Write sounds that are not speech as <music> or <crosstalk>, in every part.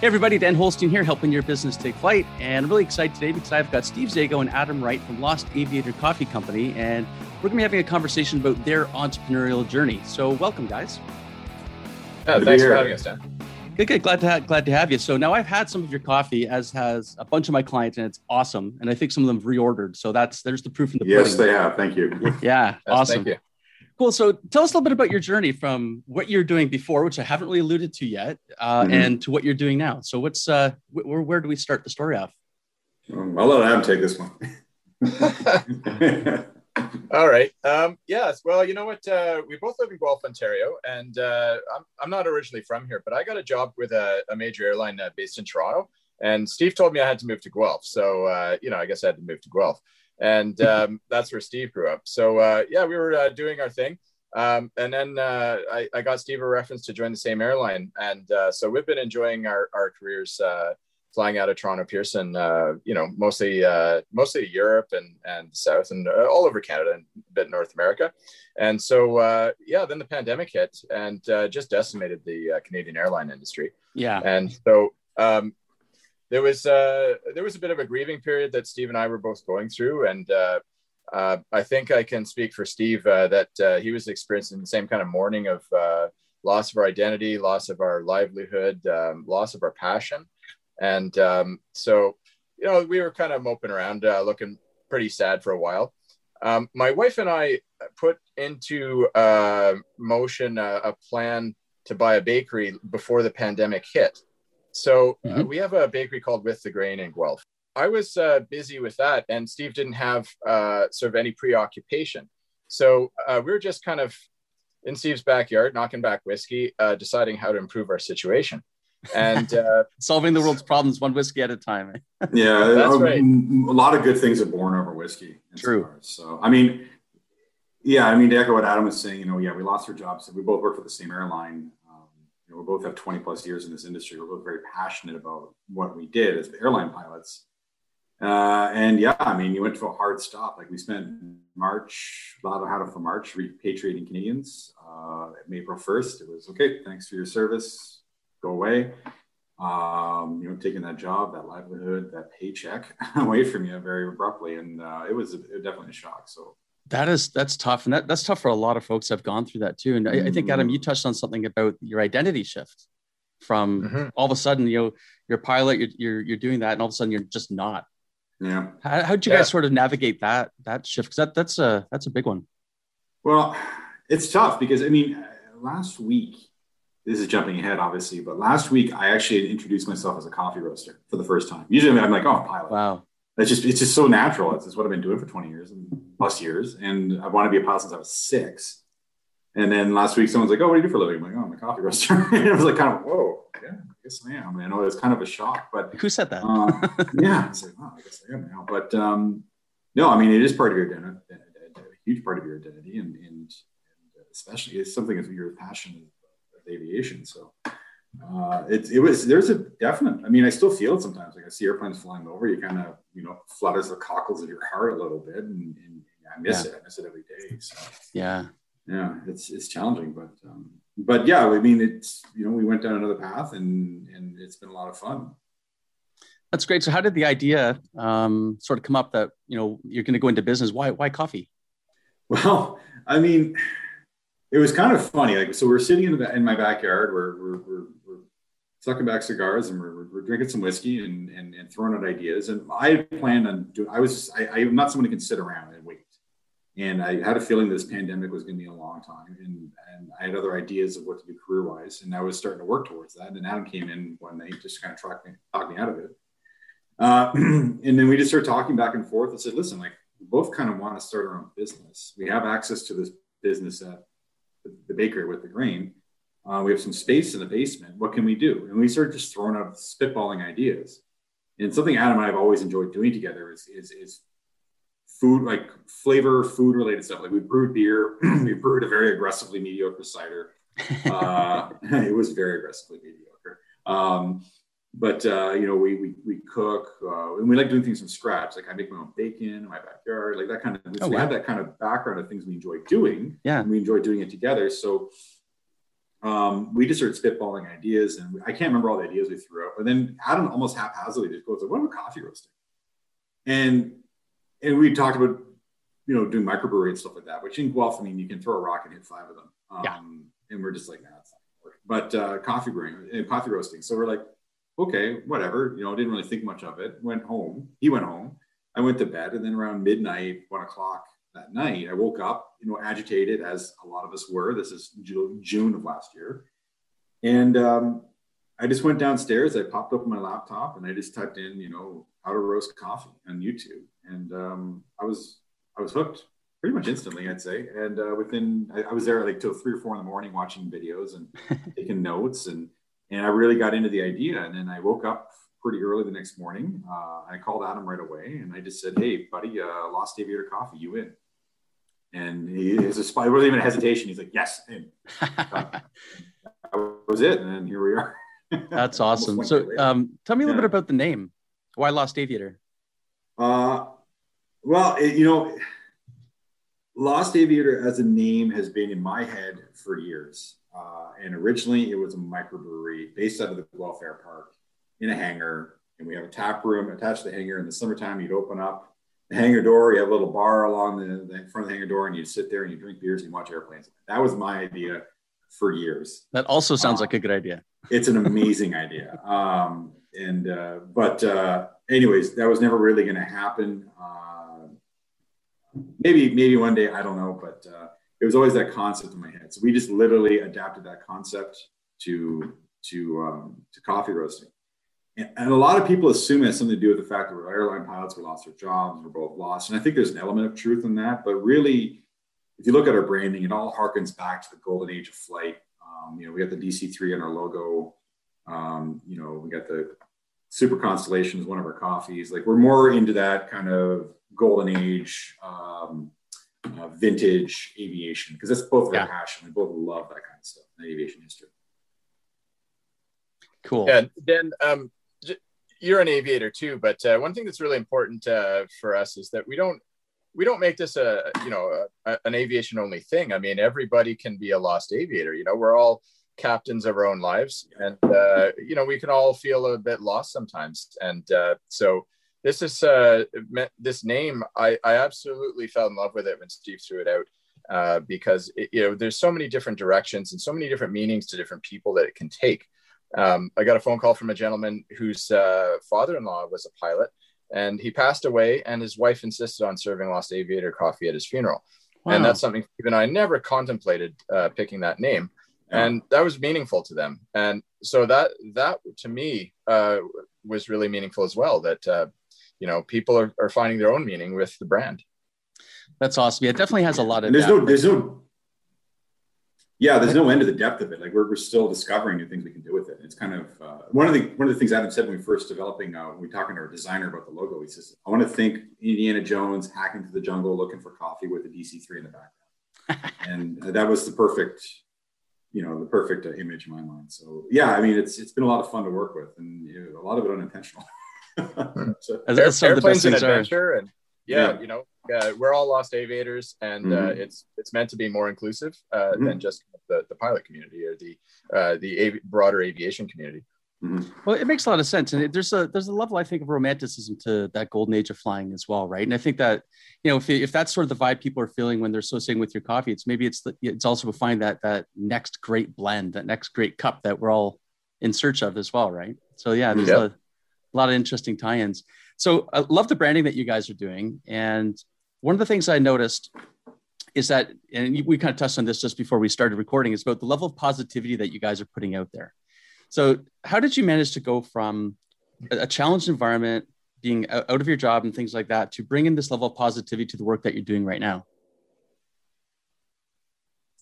Hey everybody, Dan Holstein here, helping your business take flight. And I'm really excited today because I've got Steve Zago and Adam Wright from Lost Aviator Coffee Company, and we're going to be having a conversation about their entrepreneurial journey. So, welcome, guys. Yeah, thanks for having us, Dan. Good, good. Glad to have, glad to have you. So now I've had some of your coffee, as has a bunch of my clients, and it's awesome. And I think some of them have reordered. So that's there's the proof in the yes, pudding. they have. Thank you. Yeah, Yes, awesome. Thank you. Cool. So tell us a little bit about your journey from what you're doing before, which I haven't really alluded to yet, uh, Mhm. and to what you're doing now. So what's uh, wh- where, where do we start the story off? Um, I'll let Adam take this one. <laughs> All right. Um, yes. Well, you know what? Uh, we both live in Guelph, Ontario, and uh, I'm, I'm not originally from here, but I got a job with a, a major airline uh, based in Toronto. And Steve told me I had to move to Guelph. So, uh, you know, I guess I had to move to Guelph. And um, that's where Steve grew up. So, uh, yeah, we were uh, doing our thing. Um, and then uh, I, I got Steve a reference to join the same airline. And uh, so we've been enjoying our, our careers uh, flying out of Toronto Pearson, uh, you know, mostly uh, mostly Europe and and South and uh, all over Canada and a bit North America. And so uh, yeah, then the pandemic hit and uh, just decimated the uh, Canadian airline industry. Yeah. And so um, there was uh, there was a bit of a grieving period that Steve and I were both going through, and uh, uh, I think I can speak for Steve uh, that uh, he was experiencing the same kind of mourning of loss of our identity, loss of our livelihood, um, loss of our passion, and um, so you know we were kind of moping around, looking pretty sad for a while. Um, my wife and I put into motion a, a plan to buy a bakery before the pandemic hit. So uh, Mhm. we have a bakery called With the Grain in Guelph. I was uh, busy with that, and Steve didn't have uh, sort of any preoccupation. So uh, we were just kind of in Steve's backyard, knocking back whiskey, uh, deciding how to improve our situation. And uh, <laughs> Solving the world's problems one whiskey at a time. yeah, <laughs> That's a, right. a lot of good things are born over whiskey. True. cigars. So, I mean, yeah, I mean, to echo what Adam was saying, you know, yeah, we lost our jobs. We both work for the same airline. You know, we both have 20 plus years in this industry. We're both very passionate about what we did as airline pilots. Uh, and yeah, I mean, you went to a hard stop. Like we spent March, a lot of how for March, repatriating Canadians. Uh, April 1st, it was okay. Thanks for your service. Go away. Um, you know, taking that job, that livelihood, that paycheck <laughs> away from you very abruptly, and uh, it was a, it was definitely a shock. So That is that's tough, and that, that's tough for a lot of folks. I've gone through that too, and I, I think Adam, you Mhm. touched on something about your identity shift from Mhm. all of a sudden, you know, you're a pilot, you're, you're you're doing that, and all of a sudden you're just not. yeah, How how'd you Yeah. guys sort of navigate that that shift? Because that that's a that's a big one. Well, it's tough because I mean, last week, this is jumping ahead, obviously, but last week I actually introduced myself as a coffee roaster for the first time. Usually I'm like, oh, I'm a pilot. Wow. That's just it's just so natural. It's, it's what I've been doing for 20 years and plus years, and I want to be a pilot since I was six. And then last week, someone's like, "Oh, what do you do for a living?" I'm like, "Oh, I'm a coffee roaster." <laughs> and I was like, "Kind of, whoa, yeah, I guess I am." And I know it's kind of a shock, but Who said that? uh, yeah, I was like, wow, I guess I am now. But um, no, I mean, it is part of your identity, a huge part of your identity, and, and, and especially it's something that your passion of aviation. So uh, it, it was there's a definite. I mean, I still feel it sometimes. Like I see airplanes flying over, you kind of you know flutters the cockles of your heart a little bit, and, and I miss it. I miss it every day. So yeah. yeah, it's it's challenging, but um, but yeah, I mean, it's you know we went down another path, and and it's been a lot of fun. That's great. So how did the idea um, sort of come up that you know you're going to go into business? Why why coffee? <laughs> Well, I mean, it was kind of funny. Like, so we're sitting in the in my backyard, we're, we're, we're sucking back cigars, and we're, we're, drinking some whiskey and, and and throwing out ideas. And I had planned on doing. I was I, I'm not someone who can sit around and wait. And I had a feeling this pandemic was going to be a long time, and and I had other ideas of what to do career wise, and I was starting to work towards that. And Adam came in one night, just kind of talked me, talked me out of it. Uh, <clears throat> and then we just started talking back and forth. and said, listen, like we both kind of want to start our own business. We have access to this business at the, the bakery with the grain. Uh, we have some space in the basement. What can we do? And we started just throwing out spitballing ideas. And something Adam and I have always enjoyed doing together is, is, is food, like flavor, food related stuff. Like we brewed beer, <clears throat> we brewed a very aggressively mediocre cider. <laughs> Uh, <laughs> it was very aggressively mediocre. Um, but uh, you know, we we, we cook uh, and we like doing things from scratch. Like I make my own bacon in my backyard, like that kind of. So Oh, we wow. have that kind of background of things we enjoy doing. Yeah. and we enjoy doing it together. So um, we just started spitballing ideas, and I can't remember all the ideas we threw out. But then Adam almost haphazardly just goes, like, "What about coffee roasting?" And and we talked about you know doing microbrewery and stuff like that. Which in Guelph, I mean, you can throw a rock and hit five of them. Um, yeah. And we're just like, nah, that's not work. But uh, coffee brewing and coffee roasting. So we're like, okay, whatever. You know, didn't really think much of it. Went home. He went home. I went to bed, and then around midnight, one o'clock that night, I woke up, you know, agitated as a lot of us were. This is June of last year, and um, I just went downstairs. I popped open my laptop and I just typed in, you know, how to roast coffee on YouTube, and um, I was I was hooked pretty much instantly, I'd say. And uh, within, I, I, was there like till three or four in the morning watching videos and <laughs> taking notes, and and I really got into the idea. And then I woke up pretty early the next morning. Uh, I called Adam right away, and I just said, "Hey, buddy, uh, Lost Aviator Coffee, you in?" And he is a spy. It wasn't even a hesitation. He's like, "Yes, in." <laughs> that was it, and then here we are. <laughs> That's awesome. so, um, tell me a little yeah. bit about the name. Why Lost Aviator? Uh, well, it, you know, Lost Aviator as a name has been in my head for years. Uh, and originally, it was a microbrewery based out of the Guelph Air Park in a hangar. And we have a tap room attached to the hangar. In the summertime, you'd open up the hangar door. You have a little bar along the, the front of the hangar door, and you'd sit there and you drink beers and watch airplanes. That was my idea for years. That also sounds uh, like a good idea. It's an amazing idea. Um, and uh, but uh, anyways, that was never really going to happen. Uh, maybe maybe one day I don't know, but uh, it was always that concept in my head. So we just literally adapted that concept to to um, to coffee roasting. And, and a lot of people assume it has something to do with the fact that we're airline pilots, we lost our jobs, we're both lost. And I think there's an element of truth in that. But really, if you look at our branding, it all harkens back to the golden age of flight. Um, you know, we got the DC3 in our logo. Um, you know, we got the Super Constellation is one of our coffees. Like we're more into that kind of golden age, um, uh, vintage aviation because that's both yeah. our passion. We both love that kind of stuff in aviation history. Cool. Yeah, Dan, um, you're an aviator too, but uh, one thing that's really important uh, for us is that we don't we don't make this a you know a, an aviation only thing. I mean, everybody can be a lost aviator. You know, we're all captains of our own lives and uh, you know we can all feel a bit lost sometimes and uh, so this is uh, this name I, I absolutely fell in love with it when steve threw it out uh, because it, you know there's so many different directions and so many different meanings to different people that it can take um, i got a phone call from a gentleman whose uh, father-in-law was a pilot and he passed away and his wife insisted on serving lost aviator coffee at his funeral. Wow. and that's something even i never contemplated uh, picking that name. And that was meaningful to them. And so that that to me uh, was really meaningful as well that uh, you know people are, are finding their own meaning with the brand. That's awesome. Yeah it definitely has a lot of and there's depth. no there's no yeah there's no end to the depth of it. Like we're, we're still discovering new things we can do with it. It's kind of uh, one of the one of the things adam said when we first developing uh, when we talking to our designer about the logo he says i want to think indiana jones hacking through the jungle looking for coffee with a dc3 in the background. <laughs> And that was the perfect you know the perfect uh, image in my mind. So yeah, I mean it's it's been a lot of fun to work with, and you know, a lot of it unintentional. <laughs> so, As, as airplanes an adventure, and yeah, yeah, you know, uh, we're all lost aviators, and uh, mm-hmm. uh, it's it's meant to be more inclusive uh, mm-hmm. than just the, the pilot community or the uh, the av- broader aviation community. Mm-hmm. Well, it makes a lot of sense, and there's a there's a level I think of romanticism to that golden age of flying as well, right? And I think that you know if, if that's sort of the vibe people are feeling when they're associating with your coffee, it's maybe it's the, it's also to find that that next great blend, that next great cup that we're all in search of as well, right? So yeah, there's yep. a, a lot of interesting tie-ins. So I love the branding that you guys are doing, and one of the things I noticed is that, and we kind of touched on this just before we started recording, is about the level of positivity that you guys are putting out there so, how did you manage to go from a challenged environment, being out of your job and things like that, to bring in this level of positivity to the work that you're doing right now?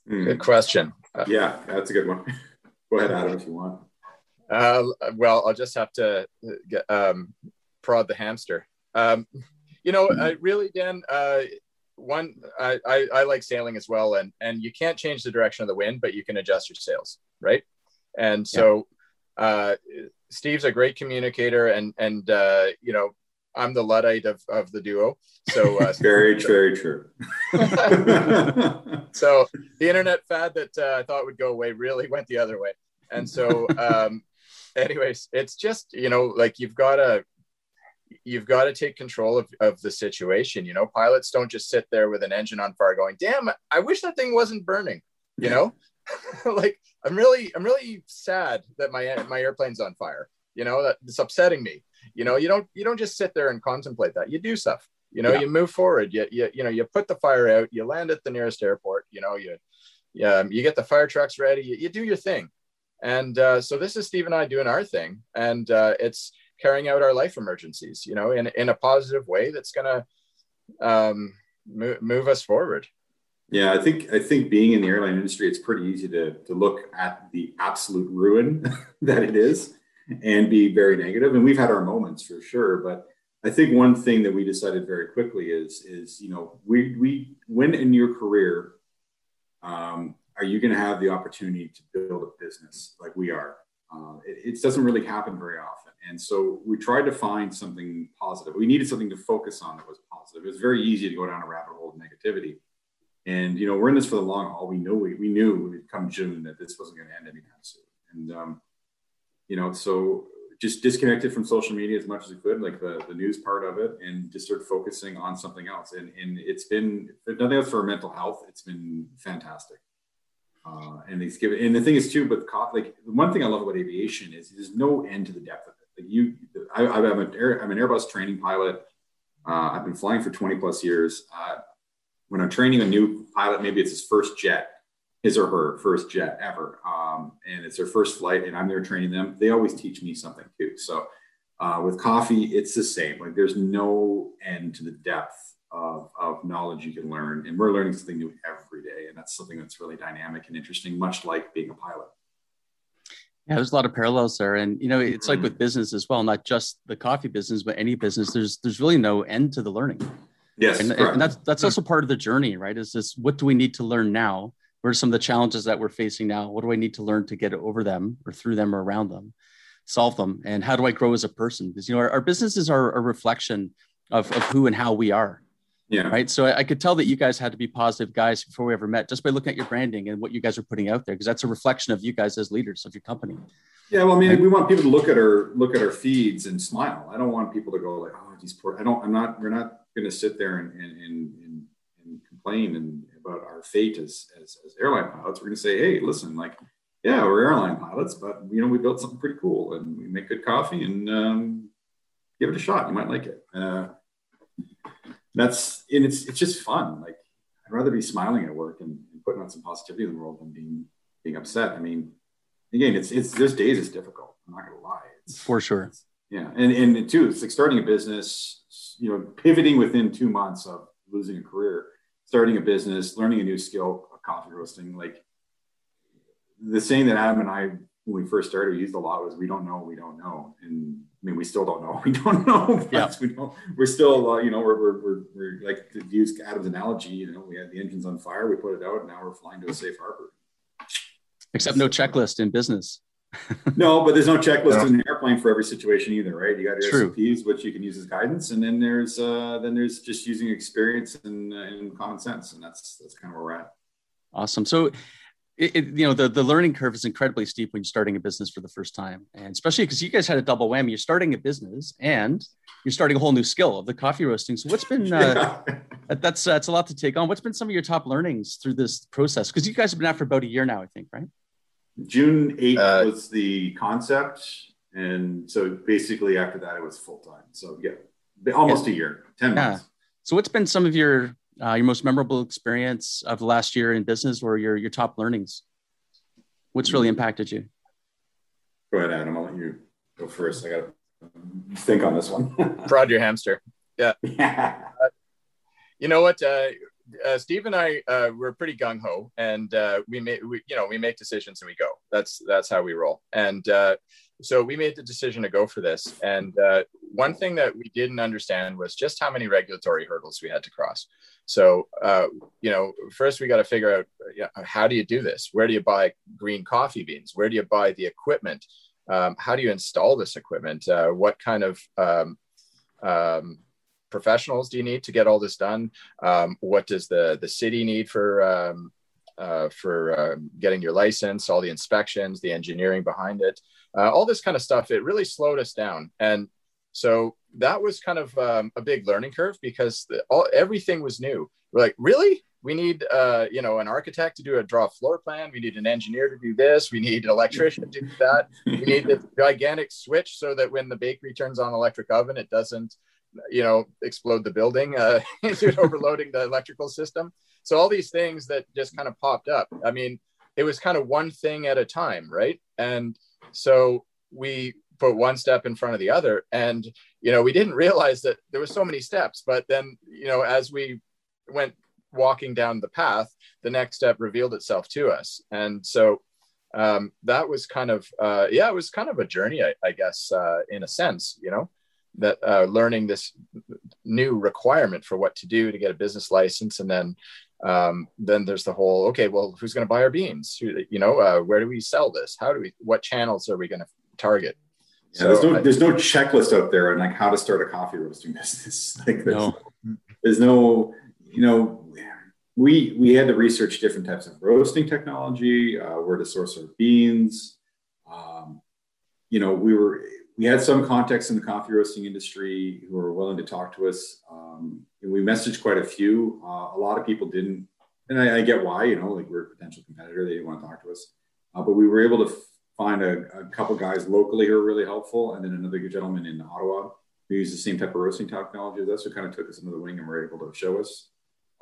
Good question. Yeah, that's a good one. <laughs> Go ahead, Adam, if you want. Uh, well, I'll just have to get, um, prod the hamster. Um, you know, I really, Dan, uh, one, I, I, I, like sailing as well, and and you can't change the direction of the wind, but you can adjust your sails, right? And so uh, Steve's a great communicator, and and uh, you know, I'm the luddite of, of the duo. So uh, very, <laughs> very true. <laughs> so the internet fad that uh, I thought would go away really <laughs> went the other way. And so, um, anyways, it's just you know like you've got to you've got to take control of, of the situation. You know, pilots don't just sit there with an engine on fire going, damn, I wish that thing wasn't burning, you know, <laughs> like I'm really, I'm really sad that my, my airplane's on fire, you know, that it's upsetting me. You know, you don't, you don't just sit there and contemplate that you do stuff, you know, yeah. you move forward, you, you, you know, you put the fire out, you land at the nearest airport, you know, you, yeah, you get the fire trucks ready, you, you do your thing. And uh, so this is Steve and I doing our thing. And uh, it's, carrying out our life emergencies, you know, in, in a positive way that's going to um, move, move us forward. Yeah, I think I think being in the airline industry, it's pretty easy to to look at the absolute ruin <laughs> that it is and be very negative. And we've had our moments for sure, but I think one thing that we decided very quickly is is you know we we when in your career um, are you going to have the opportunity to build a business like we are? Uh, it, it, doesn't really happen very often. And so we tried to find something positive. We needed something to focus on that was positive. It was very easy to go down a rabbit hole of negativity. And, you know, we're in this for the long haul. We knew, we, we knew come June that this wasn't going to end anytime soon. And, um, you know, so just disconnected from social media as much as we could, like the, the news part of it, and just start focusing on something else. And, and it's been, nothing else for mental health, it's been fantastic. Uh, and it's given, and the thing is too, but like one thing I love about aviation is there's no end to the depth of it. Like you, I, am an, I'm an Airbus training pilot. Uh, I've been flying for 20 plus years. Uh, when I'm training a new pilot, maybe it's his first jet, his or her first jet ever, um, and it's their first flight, and I'm there training them. They always teach me something too. So uh, with coffee, it's the same. Like there's no end to the depth of, of knowledge you can learn. And we're learning something new every day. And that's something that's really dynamic and interesting, much like being a pilot. Yeah, there's a lot of parallels there. And you know, it's like mm-hmm. with business as well, not just the coffee business, but any business, there's there's really no end to the learning. Yes. And, and that's that's also part of the journey, right? Is this what do we need to learn now? What are some of the challenges that we're facing now? What do I need to learn to get over them or through them or around them, solve them? And how do I grow as a person? Because you know, our, our businesses are a reflection of, of who and how we are. Yeah. Right. So I, I, could tell that you guys had to be positive guys before we ever met, just by looking at your branding and what you guys are putting out there, because that's a reflection of you guys as leaders of your company. Yeah. Well, I mean, right? we want people to look at our look at our feeds and smile. I don't want people to go like, "Oh, these poor." I don't. I'm not. We're not going to sit there and and, and, and complain and about our fate as, as as airline pilots. We're going to say, "Hey, listen, like, yeah, we're airline pilots, but you know, we built something pretty cool, and we make good coffee, and um, give it a shot. You might like it." Uh, that's and it's it's just fun. Like I'd rather be smiling at work and, and, putting on some positivity in the world than being being upset. I mean, again, it's it's there's days it's difficult. I'm not gonna lie. It's, For sure. Yeah, and and too, it's like starting a business. You know, pivoting within two months of losing a career, starting a business, learning a new skill, coffee roasting. Like the saying that Adam and I when we first started used a lot was we don't know we don't know and mean we still don't know <laughs> we don't know yeah. we don't we're still uh, you know we're, we're, we're, we're, like to use Adam's analogy you know we had the engines on fire we put it out and now we're flying to a safe harbor except no checklist in business <laughs> no but there's no checklist yeah. in the airplane for every situation either right you got your True. SOPs which you can use as guidance and then there's uh then there's just using experience and, uh, and common sense and that's that's kind of where we're at awesome so it, it, you know the, the learning curve is incredibly steep when you're starting a business for the first time. And especially because you guys had a double whammy. You're starting a business and you're starting a whole new skill of the coffee roasting. So what's been uh, that's that's a lot to take on. What's been some of your top learnings through this process? Because you guys have been out for about a year now i think right? June 8th uh, was the concept. And so basically after that it was full-time so yeah almost yeah. a year 10 months. Yeah. so what's been some of your uh, your most memorable experience of the last year in business or your, your top learnings? What's really impacted you? Go ahead, Adam. I'll let you go first. I got to think on this one. <laughs> Prod your hamster. Yeah. <laughs> yeah. Uh, you know what? Uh, uh, Steve and I uh, we're pretty gung ho, and uh, we make we, you know we make decisions and we go. That's that's how we roll. And uh, so we made the decision to go for this. And uh, one thing that we didn't understand was just how many regulatory hurdles we had to cross. So, uh, you know, first we got to figure out you know, how do you do this? Where do you buy green coffee beans? Where do you buy the equipment? Um, how do you install this equipment? Uh, what kind of um, um, professionals do you need to get all this done? Um, what does the the city need for um, uh, for uh, getting your license? All the inspections, the engineering behind it, uh, all this kind of stuff. It really slowed us down, and so that was kind of um, a big learning curve because the, all everything was new. We're like, really? We need, uh, you know, an architect to do a draw floor plan. We need an engineer to do this. We need an electrician to do that. We need the <laughs> gigantic switch so that when the bakery turns on electric oven, it doesn't you know explode the building uh, <laughs> <laughs> overloading the electrical system. So all these things that just kind of popped up. I mean it was kind of one thing at a time right? And so we put one step in front of the other. And you know we didn't realize that there was so many steps. But then you know as we went walking down the path the next step revealed itself to us. And so um, that was kind of uh, yeah it was kind of a journey i, I guess uh, in a sense you know that uh, learning this new requirement for what to do to get a business license. And then um, then there's the whole okay well who's going to buy our beans? Who, you know uh, where do we sell this? How do we what channels are we going to target? Yeah, so there's no I, there's no checklist out there on like how to start a coffee roasting <laughs> business. Like there's no. there's no you know we we had to research different types of roasting technology uh, where to source our beans. Um, you know we were we had some contacts in the coffee roasting industry who were willing to talk to us. Um, and we messaged quite a few. Uh, a lot of people didn't, and I, I, get why. You know, like we're a potential competitor, they didn't want to talk to us. Uh, but we were able to f- find a, a, couple guys locally who were really helpful, and then another gentleman in Ottawa who used the same type of roasting technology as us, who kind of took us under the wing and were able to show us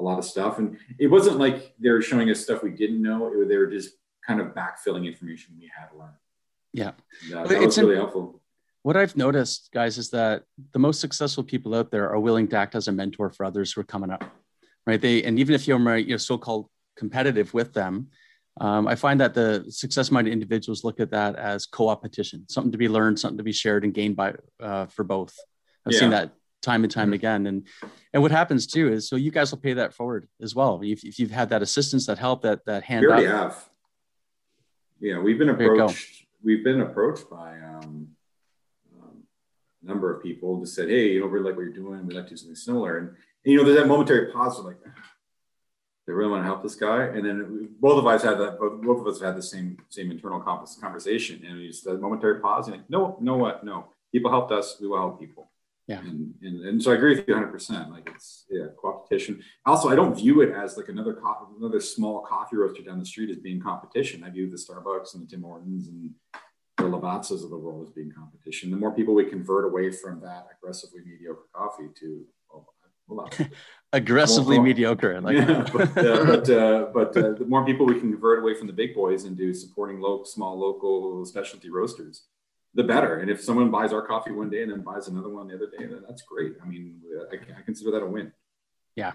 a lot of stuff. And it wasn't like they were showing us stuff we didn't know; it, they were just kind of backfilling information we had learned. Yeah, and, uh, that it's was really helpful what I've noticed, guys, is that the most successful people out there are willing to act as a mentor for others who are coming up, right? They and even if you're you know so-called competitive with them, um, I find that the success-minded individuals look at that as co-opetition, something to be learned, something to be shared and gained by uh, for both. I've yeah. seen that time and time mm-hmm. again, and and what happens too is so you guys will pay that forward as well. If, if you've had that assistance, that help, that that hand. We already up, have. Yeah, we've been approached. We've been approached by. Um, number of people just said, Hey, you know, we like what you're doing. We'd like to do something similar. And, and you know, there's that momentary pause of like, they really want to help this guy. And then both of us had that, both of us had the same, same internal conversation. And it's that momentary pause and like, no, no, what? No, people helped us. We will help people. Yeah. And, and, and so I agree with you 100%. Like it's, yeah, competition. Also, I don't view it as like another coffee, another small coffee roaster down the street as being competition. I view the Starbucks and the Tim Hortons and the Lavazza's of the world as being competition. The more people we convert away from that aggressively mediocre coffee to well, <laughs> aggressively well, mediocre. Like yeah, but uh, <laughs> but, uh, but uh, the more people we can convert away from the big boys and do supporting local, small local specialty roasters, the better. And if someone buys our coffee one day and then buys another one the other day, then that's great. I mean, I, I consider that a win. Yeah,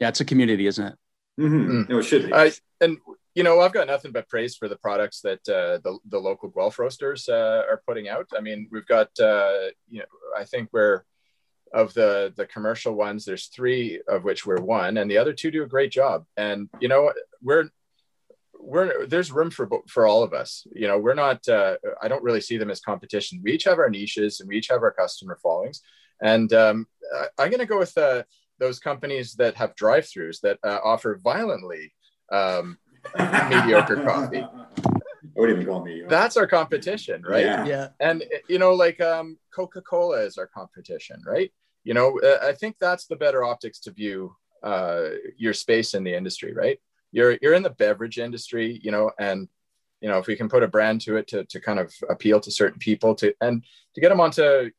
yeah, it's a community, isn't it? Mm-hmm. Mm. No, it should be. I, and you know, I've got nothing but praise for the products that uh, the, the local Guelph roasters uh, are putting out. I mean, we've got, uh, you know, I think we're of the the commercial ones. There's three of which we're one, and the other two do a great job. And you know, we're we're there's room for for all of us. You know, we're not. Uh, I don't really see them as competition. We each have our niches, and we each have our customer followings. And um, I'm going to go with uh, those companies that have drive-throughs that uh, offer violently um, <laughs> mediocre coffee. What do you call me? That's our competition, right? Yeah. yeah. And you know, like um, Coca-Cola is our competition, right? You know, uh, I think that's the better optics to view uh, your space in the industry, right? You're you're in the beverage industry, you know, and you know if we can put a brand to it to to kind of appeal to certain people to and to get them onto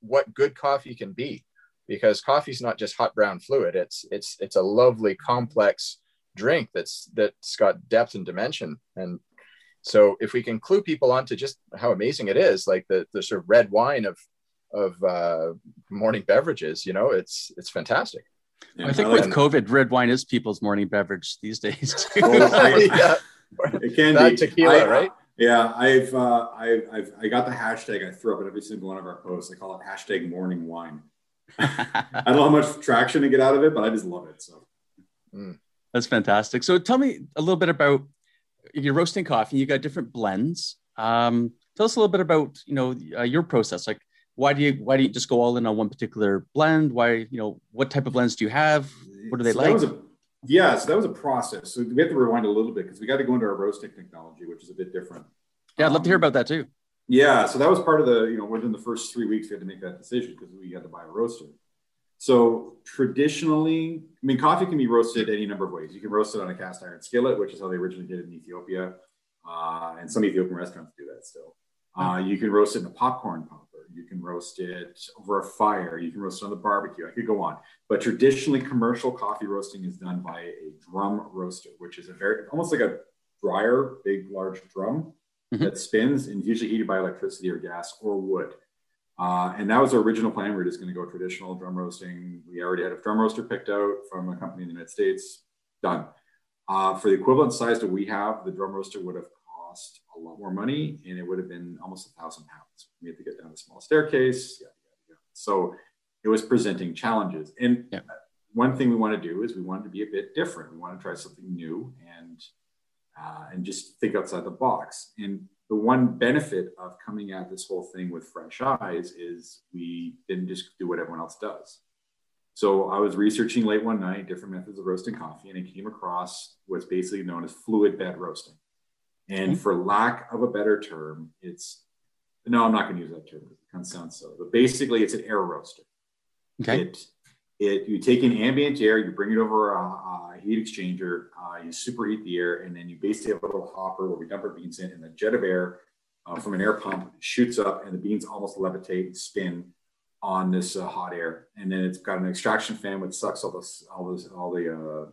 what good coffee can be, because coffee is not just hot brown fluid. It's it's it's a lovely complex drink that's that's got depth and dimension. And so if we can clue people onto just how amazing it is like the the sort of red wine of of uh, morning beverages you know it's it's fantastic. Yeah, i think I like with covid red wine is people's morning beverage these days <laughs> yeah. it can that be. tequila I, right? yeah i've uh I've, I've i got the hashtag. I throw up in every single one of our posts. I call it hashtag morning wine. <laughs> I don't know how much traction to get out of it but i just love it so. Mm. That's fantastic. So tell me a little bit about if you're roasting coffee, you got different blends. Um, tell us a little bit about you know uh, your process. Like why do you why do you just go all in on one particular blend? Why you know what type of blends do you have? What do they so like? A, yeah, so that was a process. So we have to rewind a little bit because we got to go into our roasting technology, which is a bit different. Yeah, I'd love um, to hear um, about that too. Yeah, so that was part of the you know within the first three weeks we had to make that decision because we had to buy a roaster. So traditionally, I mean, coffee can be roasted any number of ways. You can roast it on a cast iron skillet, which is how they originally did it in Ethiopia, uh, and some Ethiopian restaurants do that still. Uh, you can roast it in a popcorn popper. You can roast it over a fire. You can roast it on the barbecue. I could go on. But traditionally, commercial coffee roasting is done by a drum roaster, which is a very almost like a dryer, big, large drum mm-hmm. that spins and usually heated by electricity or gas or wood. Uh, and that was our original plan. We are just going to go traditional drum roasting. We already had a drum roaster picked out from a company in the United States. Done. Uh, for the equivalent size that we have, the drum roaster would have cost a lot more money and it would have been almost a thousand pounds. We had to get down a small staircase. Yeah, yeah, yeah. So it was presenting challenges. And yeah. one thing we want to do is we wanted to be a bit different. We want to try something new and uh, and just think outside the box. And the one benefit of coming at this whole thing with fresh eyes is we didn't just do what everyone else does. So I was researching late one night different methods of roasting coffee, and I came across what's basically known as fluid bed roasting. And mm-hmm. for lack of a better term, it's no, I'm not going to use that term. Because it kind of sounds so. But basically, it's an air roaster. Okay. It, it you take in ambient air, you bring it over a, a heat exchanger, uh, you superheat the air, and then you basically have a little hopper where we dump our beans in, and the jet of air uh, from an air pump shoots up, and the beans almost levitate and spin on this uh, hot air. And then it's got an extraction fan which sucks all this, all this, all the, uh,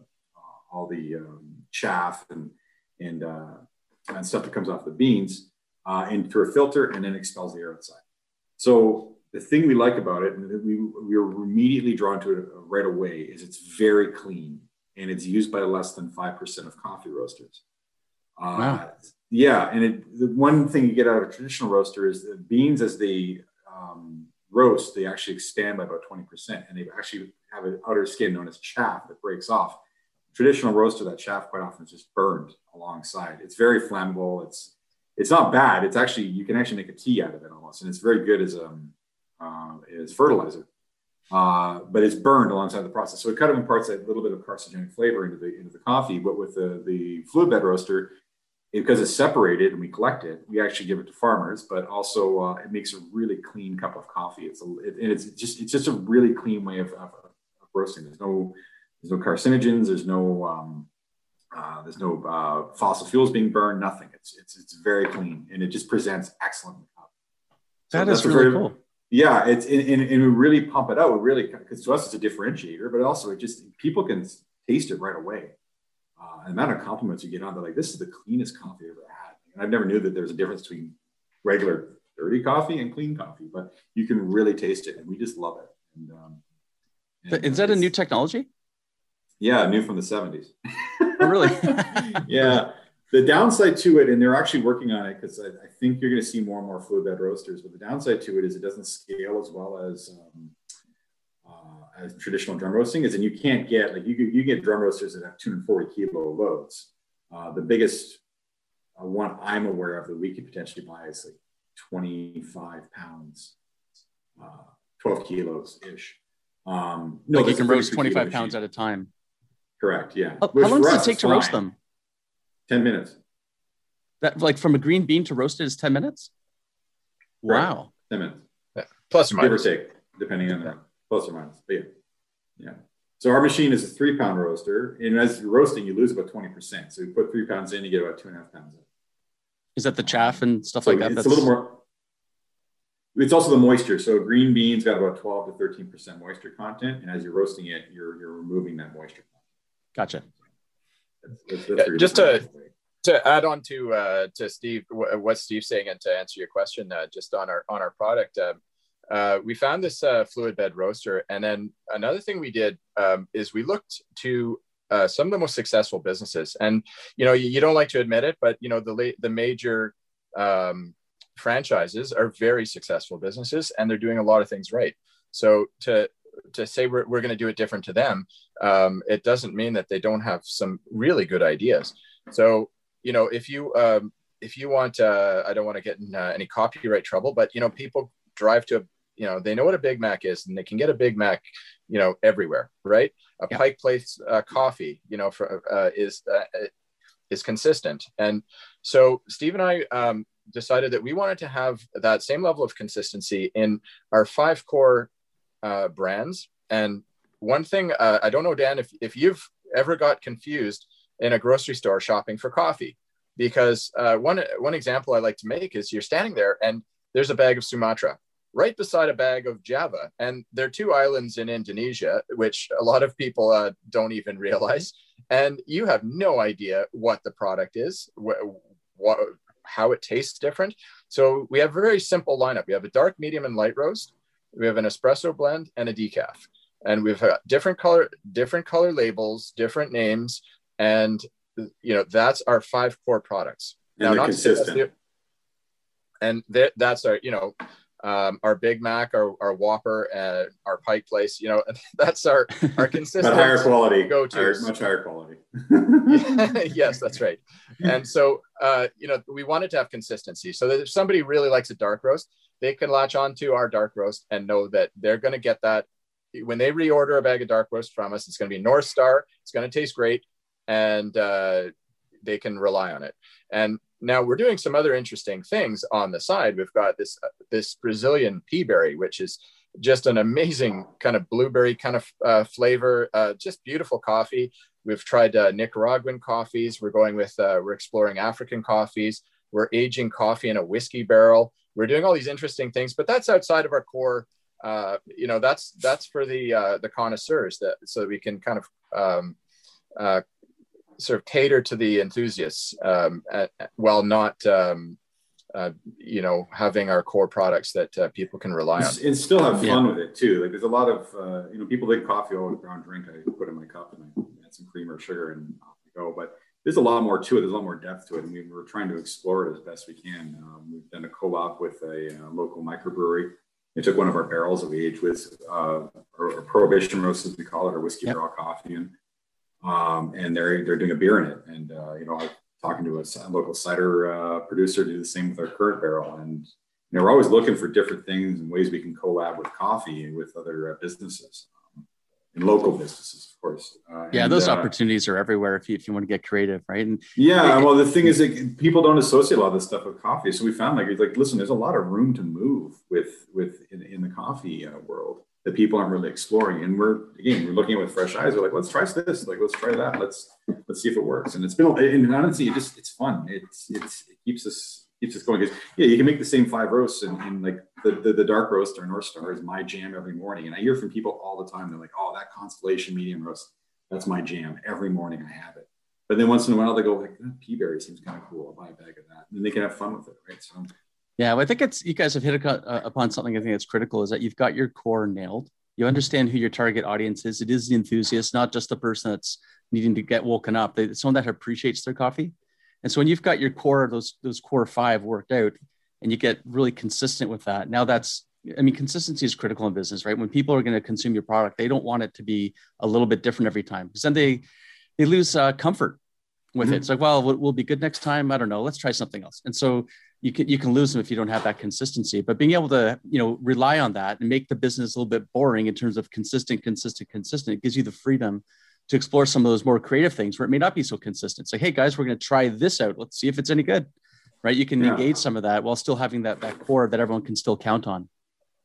all the um, chaff and and uh, and stuff that comes off the beans uh, in through a filter and then expels the air outside. So the thing we like about it, and we, we were immediately drawn to it right away, is it's very clean and it's used by less than 5% of coffee roasters. Uh, wow. Yeah. And it, the one thing you get out of a traditional roaster is the beans as they um, roast, they actually expand by about 20%. And they actually have an outer skin known as chaff that breaks off. Traditional roaster, that chaff quite often is just burned alongside. It's very flammable. It's it's not bad. It's actually you can actually make a tea out of it almost, and it's very good as a um, uh, as fertilizer uh, but it's burned alongside the process. So it kind of imparts a little bit of carcinogenic flavor into the into the coffee. But with the the fluid bed roaster, because it's separated and we collect it, we actually give it to farmers. But also, uh, it makes a really clean cup of coffee. It's a, it, and it's just it's just a really clean way of, of, of, roasting. There's no there's no carcinogens. There's no um, uh, there's no uh, fossil fuels being burned. Nothing. It's it's it's very clean and it just presents excellent. So that is really very, cool yeah, it's and, and, and, we really pump it out. We really because to us it's a differentiator, but also it just people can taste it right away. Uh, the amount of compliments you get on, they're like, "This is the cleanest coffee I've ever had." And I've never knew that there's a difference between regular dirty coffee and clean coffee, but you can really taste it, and we just love it. And, um, and is that a new technology? Yeah, new from the '70s. oh, really? <laughs> yeah the downside to it, and they're actually working on it because I, I, think you're going to see more and more fluid bed roasters. But the downside to it is it doesn't scale as well as um, uh, as traditional drum roasting is, and you can't get like you you get drum roasters that have 240 kilo loads. Uh, the biggest uh, one I'm aware of that we could potentially buy is like 25 pounds, uh, 12 kilos ish. Um, no, like you can roast 25 pounds machine. at a time. Correct. Yeah. How, how long does it take to roast them? 10 minutes. That like from a green bean to roasted is 10 minutes? Wow. 10 minutes. Yeah. Plus or minus. Give or take, depending on the plus or minus. But yeah. Yeah. So our machine is a three pound roaster. And as you're roasting, you lose about 20%. So you put three pounds in, you get about two and a half pounds in. Is that the chaff and stuff so like that? It's That's... a little more. It's also the moisture. So green beans got about 12 to 13% moisture content. And as you're roasting it, you're, you're removing that moisture. Gotcha. Yeah, just to to add on to uh, to Steve, what Steve's saying, and to answer your question, uh, just on our on our product, uh, uh, we found this uh, fluid bed roaster, and then another thing we did um, is we looked to uh, some of the most successful businesses, and you know you, you, don't like to admit it, but you know the the major um, franchises are very successful businesses, and they're doing a lot of things right. So to to say we're, we're going to do it different to them, um, it doesn't mean that they don't have some really good ideas. So, you know, if you, um, if you want, uh, I don't want to get in uh, any copyright trouble, but, you know, people drive to a, you know, they know what a Big Mac is, and they can get a Big Mac, you know, everywhere, right? A yeah. Pike Place uh, coffee, you know, for, uh, is uh, is consistent, and so Steve and I um, decided that we wanted to have that same level of consistency in our five core uh, brands. And one thing uh, I don't know, Dan, if if you've ever got confused in a grocery store shopping for coffee, because uh, one one example I like to make is you're standing there and there's a bag of Sumatra right beside a bag of Java. And there are two islands in Indonesia, which a lot of people uh, don't even realize. And you have no idea what the product is, what, what, how it tastes different. So we have a very simple lineup. We have a dark, medium, and light roast. We have an espresso blend and a decaf. And we've got different color, different color labels, different names. And you know, that's our five core products. And now, not consistent. and that's our, you know, um, our Big Mac, our, our Whopper, uh, our Pike Place. You know, <laughs> that's our our consistent but higher quality, go to much higher quality. <laughs> yes, that's right. And so, uh, you know, we wanted to have consistency, so that if somebody really likes a dark roast, they can latch on to our dark roast and know that they're going to get that when they reorder a bag of dark roast from us. It's going to be North Star. It's going to taste great, and uh, they can rely on it. And now we're doing some other interesting things on the side. We've got this uh, this Brazilian peaberry, which is just an amazing kind of blueberry kind of uh, flavor, uh, just beautiful coffee. We've tried uh, Nicaraguan coffees. We're going with uh, we're exploring African coffees. We're aging coffee in a whiskey barrel. We're doing all these interesting things, but that's outside of our core. Uh, you know, that's that's for the the connoisseurs that so we can kind of um, sort of cater to the enthusiasts um, at, while not um, uh, you know having our core products that uh, people can rely on and still have fun yeah. with it too like there's a lot of uh, you know people drink coffee oh brown drink i put in my cup and i add some cream or sugar and off we go but there's a lot more to it there's a lot more depth to it and we, are trying to explore it as best we can um, we've done a co-op with a uh, local microbrewery they took one of our barrels that we aged with uh, or, or prohibition roast as we call it or whiskey yep. barrel coffee and um, and they're they're doing a beer in it. And uh, you know, I'm talking to a local cider uh, producer, to do the same with our current barrel. And you know, we're always looking for different things and ways we can collab with coffee and with other uh, businesses. And local businesses, of course. Uh, yeah, and, those uh, opportunities are everywhere if you, if you want to get creative, right? And yeah, well, the thing is that people don't associate a lot of this stuff with coffee. So we found like, like, listen, there's a lot of room to move with with in, in the coffee uh, world that people aren't really exploring. And we're again, we're looking at with fresh eyes. We're like, let's try this. Like, let's try that. Let's let's see if it works. And it's been, and honestly, it just it's fun. It's it's it keeps us keeps us going. Because yeah, you can make the same five roasts, and, and like the, the, the dark roast or North Star is my jam every morning. And I hear from people all the time. They're like, oh, that Constellation medium roast, that's my jam every morning. I have it. But then once in a while, they go like, that peaberry seems kind of cool. I'll buy a bag of that, and they can have fun with it, right? So yeah, well, I think it's you guys have hit upon something I think that's critical is that you've got your core nailed. You understand who your target audience is. It is the enthusiast, not just the person that's needing to get woken up. They, someone that appreciates their coffee. And so when you've got your core, those those core five worked out, and you get really consistent with that. Now that's I mean, consistency is critical in business, right? When people are going to consume your product, they don't want it to be a little bit different every time because then they they lose uh, comfort with mm-hmm. it. It's like, well, we'll be good next time. I don't know. Let's try something else. And so you can you can lose them if you don't have that consistency. But being able to you know rely on that and make the business a little bit boring in terms of consistent, consistent, consistent, it gives you the freedom to explore some of those more creative things where it may not be so consistent. Say, hey guys, we're going to try this out. Let's see if it's any good. Right? You can yeah. engage some of that while still having that that core that everyone can still count on.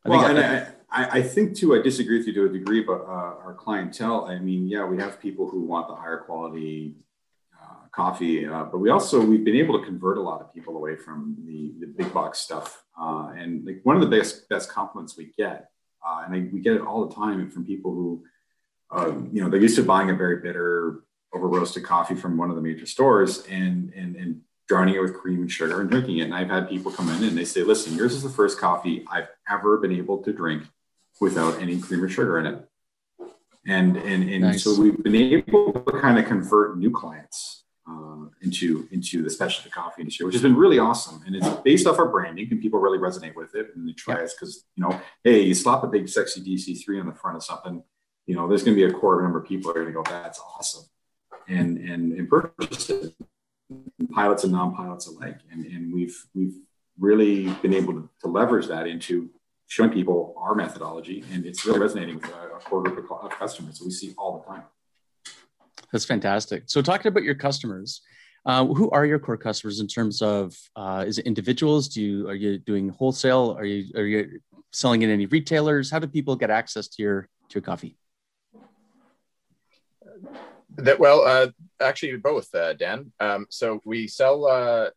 I well, think and I, I, think too, I disagree with you to a degree, but uh, our clientele. I mean, yeah, we have people who want the higher quality coffee. Uh, but we also we've been able to convert a lot of people away from the, the big box stuff. Uh, and like one of the best best compliments we get, uh, and I, we get it all the time from people who, um, you know, they're used to buying a very bitter, over roasted coffee from one of the major stores and and and drowning it with cream and sugar and drinking it. And I've had people come in and they say, "Listen, yours is the first coffee I've ever been able to drink without any cream or sugar in it." And and and nice. so we've been able to kind of convert new clients uh, into into the specialty coffee industry, which has been really awesome. And it's based off our branding, and people really resonate with it, and they try yeah. us because you know, hey, you slap a big sexy DC three on the front of something, you know, there's going to be a core number of people that are going to go, that's awesome, and and and purchase it, pilots and non-pilots alike, and and we've we've really been able to, to leverage that into showing people our methodology, and it's really resonating with a, core group of, customers. So we see all the time. That's fantastic. So talking about your customers, uh, who are your core customers in terms of uh, is it individuals? Do you are you doing wholesale? Are you are you selling in any retailers? How do people get access to your to your coffee? That well, uh, actually both, uh, Dan. Um, so we sell uh,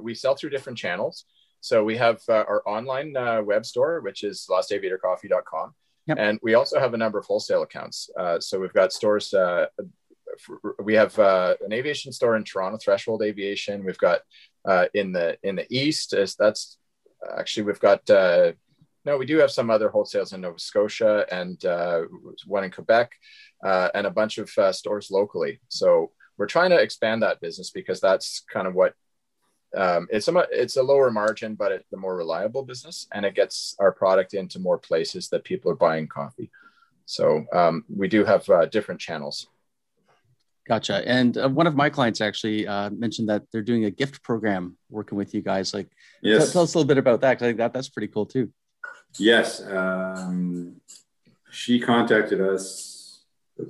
we sell through different channels. So we have uh, our online uh, web store, which is lostaviatorcoffee.com. Yep. And we also have a number of wholesale accounts. Uh, so we've got stores. Uh, we have uh, an aviation store in Toronto, Threshold Aviation. We've got uh, in the in the east. That's actually we've got no, we do have some other wholesales in Nova Scotia and one in Quebec, and a bunch of stores locally. So we're trying to expand that business because that's kind of what um, it's a it's a lower margin, but it's a more reliable business, and it gets our product into more places that people are buying coffee. So um, we do have uh, different channels. Gotcha. And uh, one of my clients actually uh, mentioned that they're doing a gift program working with you guys. Like, yes. tell, us a little bit about that because I think that that's pretty cool too. Yes, um, she contacted us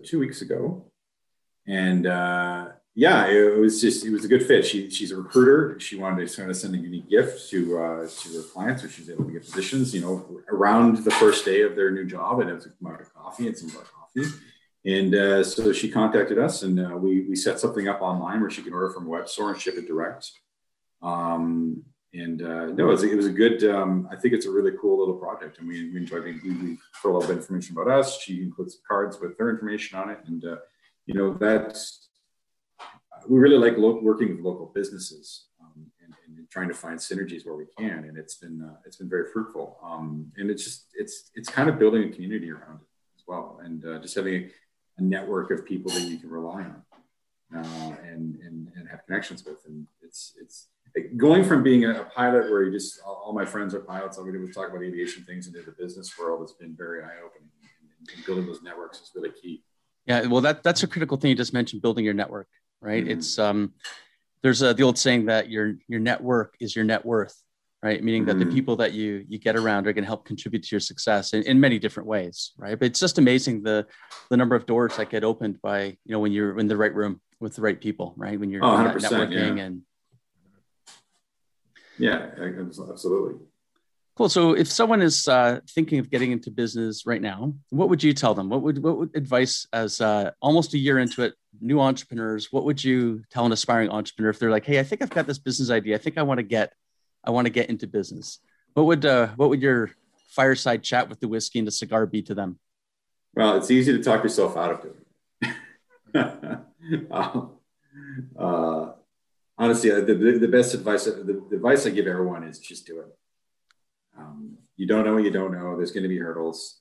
two weeks ago, and uh, yeah, it was just it was a good fit. She she's a recruiter. She wanted to kind of send a unique gift to uh, to her clients, so she's able to get positions. You know, around the first day of their new job, and it was a amount of coffee and some our coffee. And uh, so she contacted us, and uh, we we set something up online where she can order from a web store and ship it direct. Um, and uh, no, it was, it was a good. Um, I think it's a really cool little project, and we, we being. We, we a lot of information about us. She includes cards with her information on it, and uh, you know that's we really like lo- working with local businesses um, and, and, trying to find synergies where we can, and it's been uh, it's been very fruitful. Um, and it's just it's it's kind of building a community around it as well, and uh, just having a, a, network of people that you can rely on uh, and, and and have connections with. And it's it's going from being a, pilot where you just all, my friends are pilots, all we do is talk about aviation things into the business world. It's been very eye opening, and, building those networks is really key. Yeah, well, that that's a critical thing you just mentioned, building your network right? Mm-hmm. It's um, there's a, the old saying that your your network is your net worth, right? Meaning that mm-hmm. the people that you you get around are going to help contribute to your success in, in many different ways, right? But it's just amazing the the number of doors that get opened by you know when you're in the right room with the right people, right? When you're oh, networking yeah. and yeah, absolutely. Cool. So, if someone is uh, thinking of getting into business right now, what would you tell them? What would what would advice as uh, almost a year into it, new entrepreneurs? What would you tell an aspiring entrepreneur if they're like, "Hey, I think I've got this business idea. I think I want to get, I want to get into business." What would uh, what would your fireside chat with the whiskey and the cigar be to them? Well, it's easy to talk yourself out of it. <laughs> uh, honestly, the, the, the best advice the, the advice I give everyone is just do it um, you don't know what you don't know. There's going to be hurdles.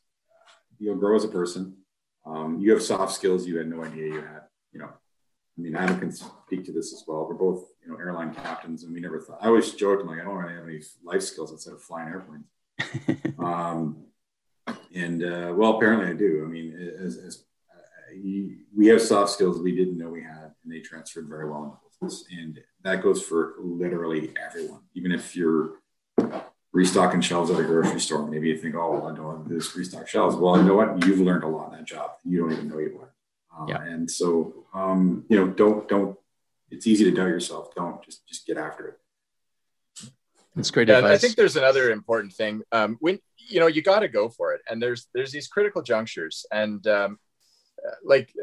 You'll grow as a person. Um, you have soft skills you had no idea you had. You know, I mean, Adam can speak to this as well. We're both, you know, airline captains, and we never thought. I always joked, I'm like, I don't really have any life skills outside of flying airplanes. <laughs> um, and uh, well, apparently I do. I mean, as, as uh, we have soft skills we didn't know we had, and they transferred very well into business. And that goes for literally everyone, even if you're restocking shelves at a grocery store. Maybe you think, oh, well, I don't have this restock shelves. Well, you know what? You've learned a lot in that job. You don't even know you've learned. Uh, yeah. And so, um, you know, don't, don't, it's easy to doubt yourself. Don't just, just get after it. That's great yeah, advice. I think there's another important thing. Um, when, you know, you got to go for it. And there's, there's these critical junctures and, um, like,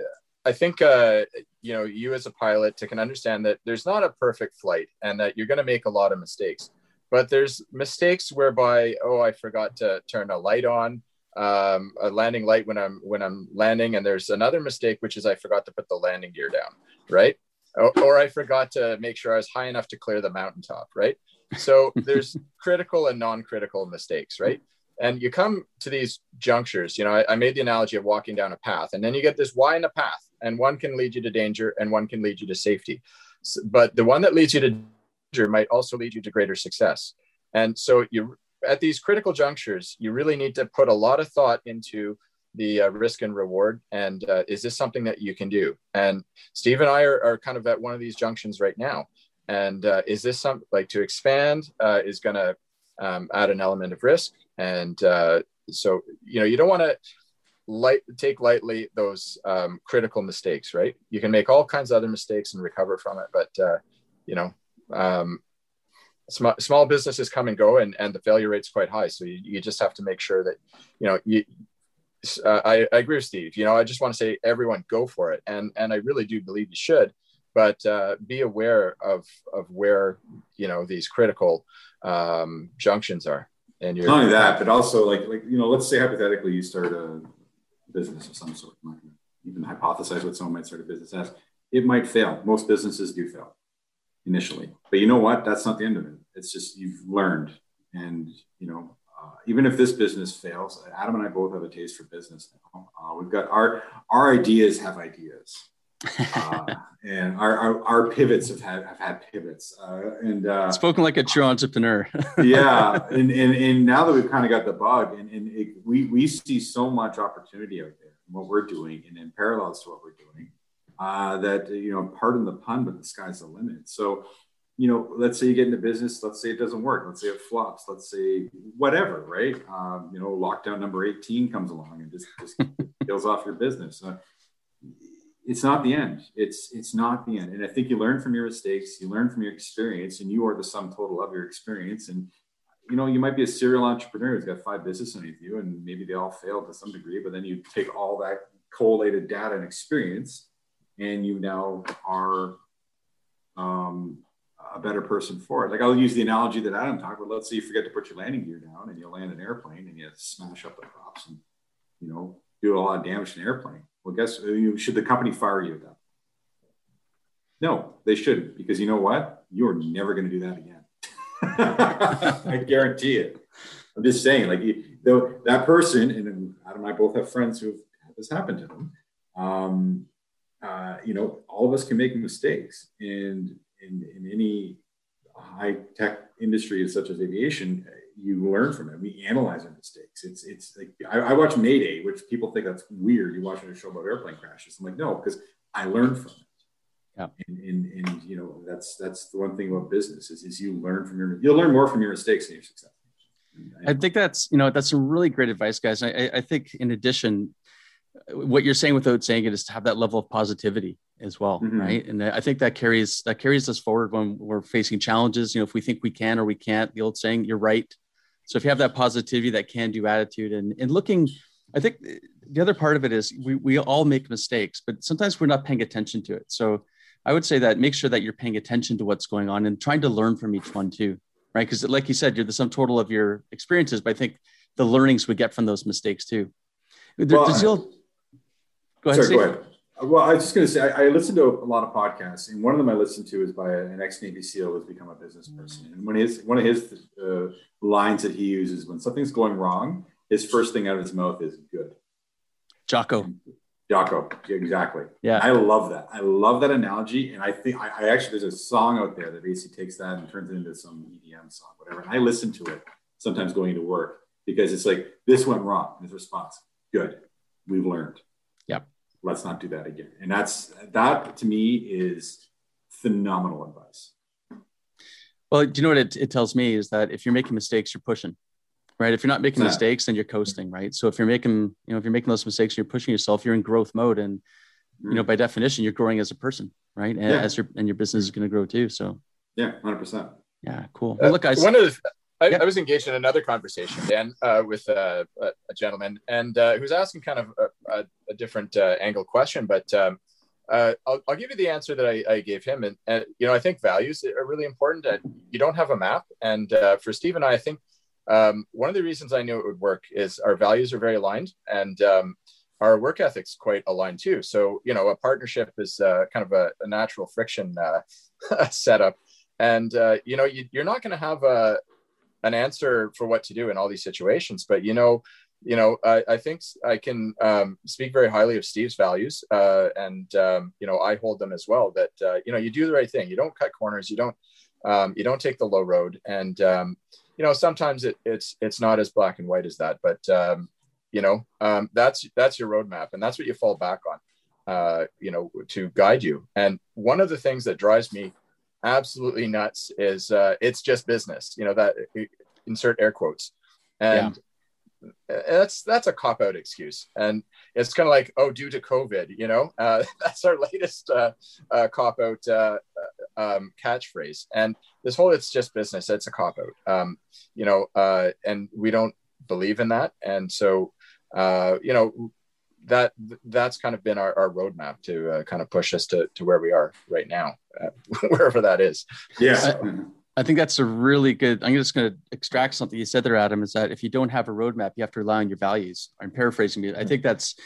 I think, uh, you know, you as a pilot to can understand that there's not a perfect flight and that you're going to make a lot of mistakes. But there's mistakes whereby oh i forgot to turn a light on um, a landing light when i'm when i'm landing and there's another mistake which is i forgot to put the landing gear down right? Or, or i forgot to make sure i was high enough to clear the mountaintop right? So <laughs> there's critical and non-critical mistakes right? And you come to these junctures you know I, I made the analogy of walking down a path and then you get this y in the path and one can lead you to danger and one can lead you to safety but the one that leads you to danger might also lead you to greater success. And so you at these critical junctures, you really need to put a lot of thought into the uh, risk and reward. And uh, is this something that you can do? And Steve and I are, are kind of at one of these junctions right now. And uh, is this some like to expand uh, is going to um, add an element of risk? and uh, so you know you don't want to light take lightly those um, critical mistakes right? You can make all kinds of other mistakes and recover from it but uh, you know um, small, small businesses come and go and, and the failure rate's quite high. So you, you just have to make sure that you know you uh, I, I agree with steve. You know i just want to say everyone go for it. And and i really do believe you should but uh, be aware of of where you know these critical um, junctions are and you're not only that but also like like you know let's say hypothetically you start a business of some sort. I'm not going to even hypothesize what someone might start a business as. It might fail. Most businesses do fail initially. But you know what? That's not the end of it. It's just you've learned. And you know uh, even if this business fails adam and i both have a taste for business now. Uh, we've got our our ideas have ideas uh, and our, our, our, pivots have had have had pivots uh, and uh, spoken like a true entrepreneur. <laughs> Yeah and, and and now that we've kind of got the bug and, and it, we we see so much opportunity out there in what we're doing and in parallels to what we're doing uh, that you know pardon the pun but the sky's the limit. So you know let's say you get into business let's say it doesn't work let's say it flops let's say whatever right? Um, you know lockdown number 18 comes along and just, just <laughs> kills off your business. Uh, it's not the end. It's it's not the end. And I think you learn from your mistakes, you learn from your experience, and you are the sum total of your experience. And you know, you might be a serial entrepreneur who's got five business underneath you, and maybe they all fail to some degree, but then you take all that collated data and experience, and you now are um, a better person for it. Like I'll use the analogy that Adam talked about. Let's say you forget to put your landing gear down and you land an airplane and you smash up the props and you know do a lot of damage to an airplane well, guess uh, should the company fire you then? No, they shouldn't, because you know what? You're never going to do that again. <laughs> I guarantee it. I'm just saying, like, though that person, and Adam and I both have friends who have had this happen to them. Um, uh, you know, all of us can make mistakes, and in, in any high tech industry such as aviation, you learn from it. We analyze our mistakes. It's it's like I, I, watch Mayday, which people think that's weird. You're watching a show about airplane crashes. I'm like, no, because I learned from it. Yeah. And, and, and you know that's that's the one thing about business is, is you learn from your you'll learn more from your mistakes than your success. I think that's you know that's some really great advice, guys. I, I think in addition, what you're saying without saying it is to have that level of positivity as well, mm-hmm. right? And I think that carries that carries us forward when we're facing challenges. You know, if we think we can or we can't, the old saying, "You're right, so if you have that positivity, that can do attitude and, and looking, I think the other part of it is we, we all make mistakes, but sometimes we're not paying attention to it. So I would say that make sure that you're paying attention to what's going on and trying to learn from each one too, right? Because like you said, you're the sum total of your experiences, but I think the learnings we get from those mistakes too. Well, Does go ahead. Sorry, go ahead. Well, I was just going to say, I, I listen to a lot of podcasts, and one of them I listened to is by an ex Navy SEAL who's become a business person. And when his one of his uh, lines that he uses when something's going wrong, his first thing out of his mouth is "good." Jocko. Jocko, exactly. Yeah, I love that. I love that analogy, and I think I, I, actually there's a song out there that basically takes that and turns it into some EDM song, whatever. And I listen to it sometimes going to work because it's like this went wrong. And His response, "Good, we've learned." Yep let's not do that again. And that's that to me is phenomenal advice. Well, do you know what it, it tells me is that if you're making mistakes, you're pushing, right? If you're not making mistakes, then you're coasting, right? So if you're making, you know, if you're making those mistakes, you're pushing yourself, you're in growth mode. And, you know, mm. by definition, you're growing as a person, right? And yeah. as your, and your business is going to grow too. So yeah, 100%. Yeah, cool. Well, look, guys. One of the, I, I, was engaged in another conversation, Dan, uh, with uh, a, a, gentleman, and uh, who was asking kind of a, a different uh, angle question. But um, uh, I'll, I'll, give you the answer that I, I gave him. And, and, you know, I think values are really important. You don't have a map. And uh, for Steve and I, I think um, one of the reasons I knew it would work is our values are very aligned, and um, our work ethics quite aligned too. So, you know, a partnership is kind of a, natural friction <laughs> setup. And you know, you, are not going to have a, an answer for what to do in all these situations. But you know, you know, I, I think I can um, speak very highly of Steve's values, uh, and um, you know, I hold them as well. That uh, you know, you do the right thing. You don't cut corners. You don't um, you don't take the low road. And um, you know, sometimes it, it's it's not as black and white as that. But um, you know, um, that's that's your roadmap, and that's what you fall back on. Uh, you know, to guide you. And one of the things that drives me absolutely nuts is uh, it's just business you know that insert air quotes and that's that's a cop out excuse. And it's kind of like oh due to covid you know? Uh, <laughs> that's our latest uh, uh, cop out uh, uh, um, catchphrase. And this whole it's just business it's a cop out um, you know uh, and we don't believe in that. And so you know that that's kind of been our, our roadmap to kind of push us to, to where we are right now <laughs> wherever that is. Yeah I think that's a really good. I'm just going to extract something you said there, Adam. Is that if you don't have a roadmap, you have to rely on your values. I'm paraphrasing you. I think that's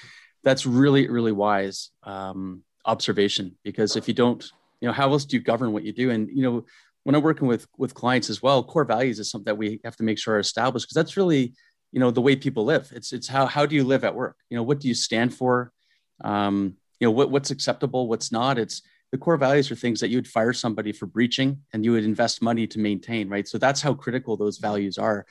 that's really really wise um, observation because if you don't, you know, how else do you govern what you do? And you know, when I'm working with with clients as well, core values is something that we have to make sure are established because that's really you know the way people live. It's it's how how do you live at work? You know, what do you stand for? Um, you know, what what's acceptable, what's not. It's the core values are things that you would fire somebody for breaching and you would invest money to maintain, right? So that's how critical those values are.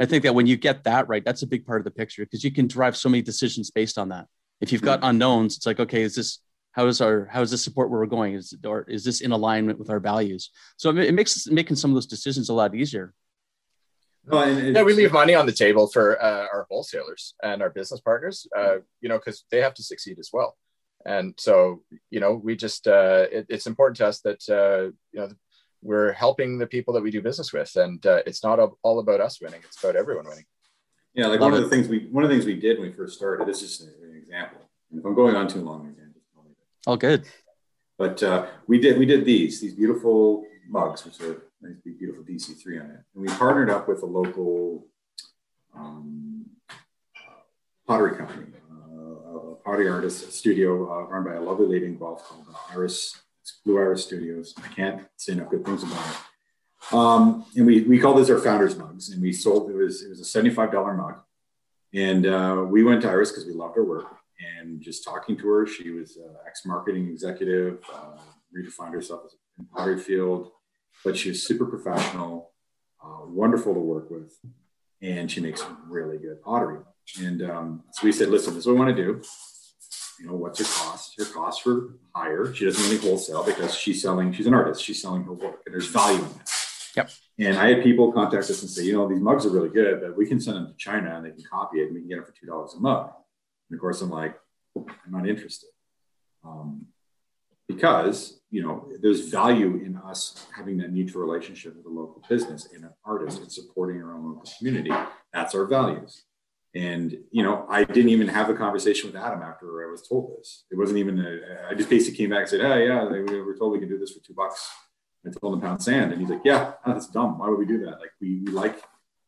I think that when you get that right, that's a big part of the picture because you can drive so many decisions based on that. If you've got unknowns, it's like, okay, is this how is our how is does this support where we're going? Is or is this in alignment with our values? So it makes making some of those decisions a lot easier. Well, yeah, we leave money on the table for uh, our wholesalers and our business partners, uh, you know, because they have to succeed as well and so you know we just uh, it, it's important to us that uh, you know we're helping the people that we do business with. And uh, it's not all about us winning. It's about everyone winning. Yeah like one of the things we one of the things we did when we first started this is an example. If i'm going on too long again just tell me. All good. But uh, we did we did these these beautiful mugs which are nice beautiful dc3 on it. And we partnered up with a local um, pottery company pottery artist studio uh, run by a lovely lady in Guelph called uh, Iris, Blue Iris Studios. I can't say enough good things about it. Um, and we, we called this our founders mugs and we sold, it was, it was a $75 mug. And uh, we went to Iris because we loved her work and just talking to her, she was uh, ex-marketing executive, uh, redefined herself as in pottery field, but she was super professional, uh, wonderful to work with. And she makes really good pottery. And um, so we said, listen, this is what we want to do you know, what's your cost? Your costs were higher. She doesn't really wholesale because she's selling, she's an artist, she's selling her work, and there's value in that. Yep. And I had people contact us and say, you know, these mugs are really good, but we can send them to China and they can copy it and we can get them for two dollars a mug. And of course, I'm like, I'm not interested. Um, because you know there's value in us having that mutual relationship with a local business and an artist and supporting our own local community. That's our values. And you know, I didn't even have a conversation with Adam after I was told this. It wasn't even. A, I just basically came back and said, "Oh yeah, we were told we could do this for two bucks." I told him pound sand, and he's like, "Yeah, that's dumb. Why would we do that? Like, we, we like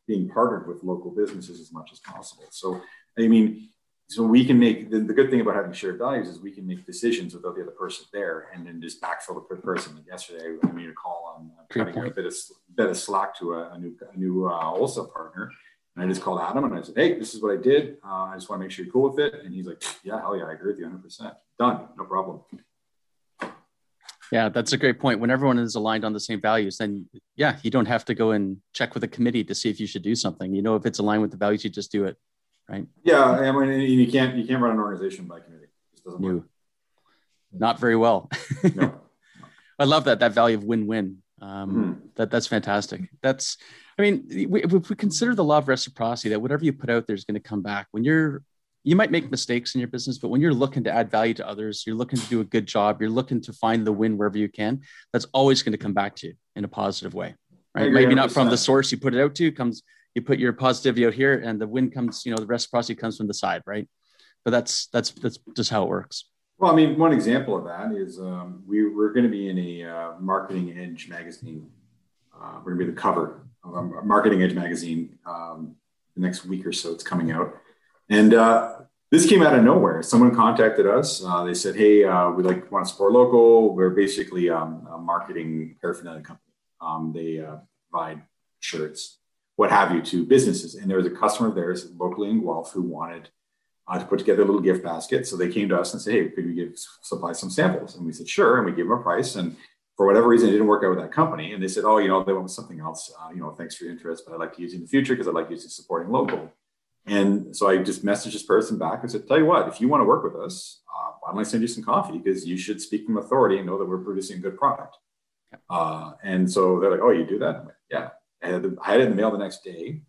being partnered with local businesses as much as possible." So, I mean, so we can make the, the, good thing about having shared values is we can make decisions without the other person there, and then just backfill the person. Like yesterday, I made a call on cutting a bit of bit of slack to a, a new a new uh, wholesale partner and I just called Adam and I said, Hey, this is what I did. Uh, I just want to make sure you're cool with it. And he's like, Yeah, hell yeah, I agree with you 100%. Done. No problem. Yeah, that's a great point. When everyone is aligned on the same values, then yeah, you don't have to go and check with a committee to see if you should do something. You know, if it's aligned with the values, you just do it, right? Yeah, I mean, you can't you can't run an organization by committee. It doesn't work. Not very well. no. <laughs> I love that that value of win-win. Um, mm-hmm. That that's fantastic. That's I mean, if we consider the law of reciprocity, that whatever you put out there is going to come back. When you're, you might make mistakes in your business, but when you're looking to add value to others, you're looking to do a good job, you're looking to find the win wherever you can. That's always going to come back to you in a positive way, right? Maybe not from the source you put it out to. Comes, you put your positivity out here, and the win comes. You know, the reciprocity comes from the side, right? But that's that's that's just how it works. Well, I mean, one example of that is um, we, we're going to be in a uh, Marketing Edge magazine. Uh, we're going to be the cover um, Marketing Edge magazine um, the next week or so. It's coming out, and uh, this came out of nowhere. Someone contacted us. Uh, they said, "Hey, uh, we like want to support local. We're basically um, a marketing paraphernalia company. Um, they uh, provide shirts, what have you, to businesses." And there was a customer of theirs locally in Guelph who wanted uh, to put together a little gift basket. So they came to us and said, "Hey, could we give supply some samples?" And we said, "Sure." And we gave them a price and for whatever reason, it didn't work out with that company. And they said, oh, you know, they went with something else. Uh, you know, thanks for your interest, but I'd like to use it in the future because I'd like using supporting local. And so I just messaged this person back and said, tell you what, if you want to work with us, uh, why don't I send you some coffee? Because you should speak from authority and know that we're producing a good product. Uh, and so they're like, oh, you do that? Like, yeah. I had, the, I had, it in the mail the next day.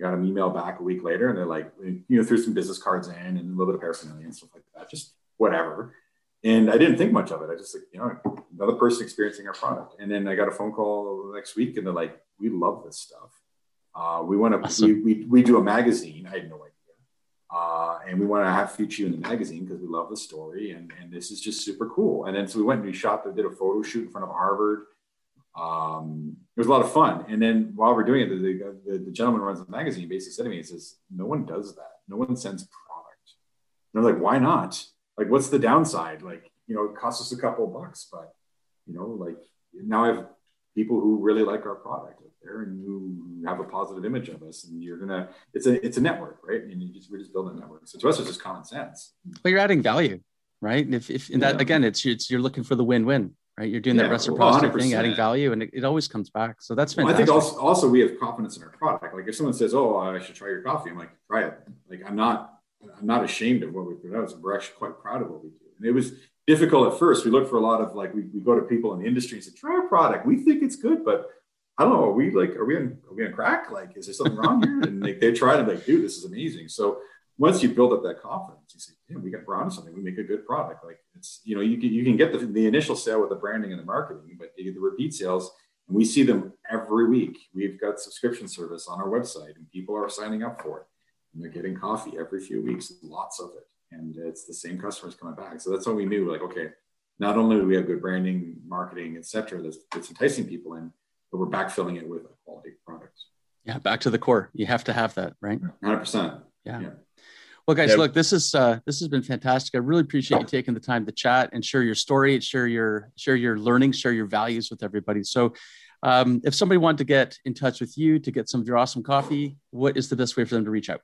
I got an email back a week later, and they're like, you know, threw some business cards in and a little bit of paraphernalia and stuff like that, just whatever. And I didn't think much of it. I just like, you know, another person experiencing our product. And then I got a phone call next week, and they're like, we love this stuff. Uh, we want to, awesome. we, we, we do a magazine. I had no idea. Uh, and we want to have feature you in the magazine because we love the story and, and this is just super cool. And then so we went and we shot, did a photo shoot in front of Harvard. Um, it was a lot of fun. And then while we're doing it, the, the, the gentleman runs the magazine basically said to me, he says, no one does that. No one sends product. And I'm like, why not? Like, what's the downside? Like, you know, it costs us a couple of bucks, but you know, like now I have people who really like our product there and who have a positive image of us and you're gonna it's a it's a network right and you just we're just building a network so to us it's just common sense but you're adding value right and if, if and that yeah. again it's, it's you're looking for the win-win right you're doing yeah, that reciprocity well, thing adding value and it, it, always comes back so that's fantastic. Well, i think also, also we have confidence in our product like if someone says oh i should try your coffee i'm like try it like i'm not i'm not ashamed of what we put out we're actually quite proud of what we do and it was difficult at first we look for a lot of like we, we go to people in the industry and say try our product we think it's good but I don't know. Are we like, are we on, are we on crack? Like, is there something wrong here? And like, they try to like, dude, this is amazing. So once you build up that confidence, you say, yeah, we got, we're onto something. We make a good product. Like it's, you know, you can, you can get the, the initial sale with the branding and the marketing, but you get the repeat sales and we see them every week. We've got subscription service on our website and people are signing up for it and they're getting coffee every few weeks, lots of it. And it's the same customers coming back. So that's when we knew like, okay, not only do we have good branding, marketing, etc., that's, that's enticing people in, but we're backfilling it with a quality product. Yeah, back to the core. You have to have that, right? Hundred percent. Yeah. Well, guys, yeah. look, this is uh, this has been fantastic. I really appreciate you taking the time to chat and share your story, share your share your learning, share your values with everybody. So, um, if somebody wanted to get in touch with you to get some of your awesome coffee, what is the best way for them to reach out?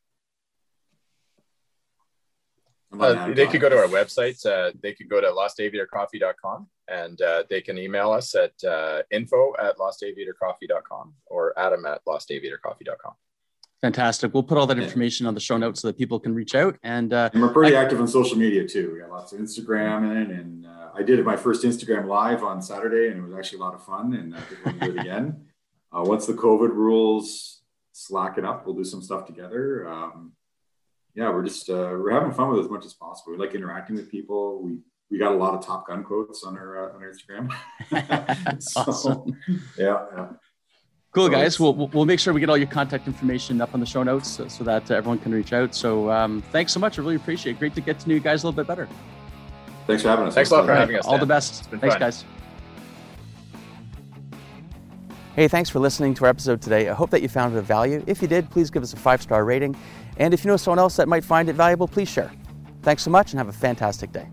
Uh, they could go to our website. Uh, they could go to lostaviatorcoffee.com and uh, they can email us at uh, info at lostaviatorcoffee.com or adam at lostaviatorcoffee.com. Fantastic. We'll put all that information on the show notes so that people can reach out. And, uh, and we're pretty I, active on social media too. We got lots of Instagram in. And uh, I did my first Instagram live on Saturday and it was actually a lot of fun. And I think we'll do it again. <laughs> once the COVID rules slacken up, we'll do some stuff together. Um, yeah, we're just uh, we're having fun with it as much as possible. We like interacting with people. We we got a lot of Top Gun quotes on our uh, on our Instagram. <laughs> <laughs> so, awesome. Yeah, yeah. Cool, guys. We'll, we'll make sure we get all your contact information up on the show notes so, so that uh, everyone can reach out. So um, thanks so much. I really appreciate it. Great to get to know you guys a little bit better. Thanks for having us. Thanks a lot for having us. All Dan. the best. Thanks, fun. guys. Hey, thanks for listening to our episode today. I hope that you found it of value. If you did, please give us a five star rating. And if you know someone else that might find it valuable, please share. Thanks so much and have a fantastic day.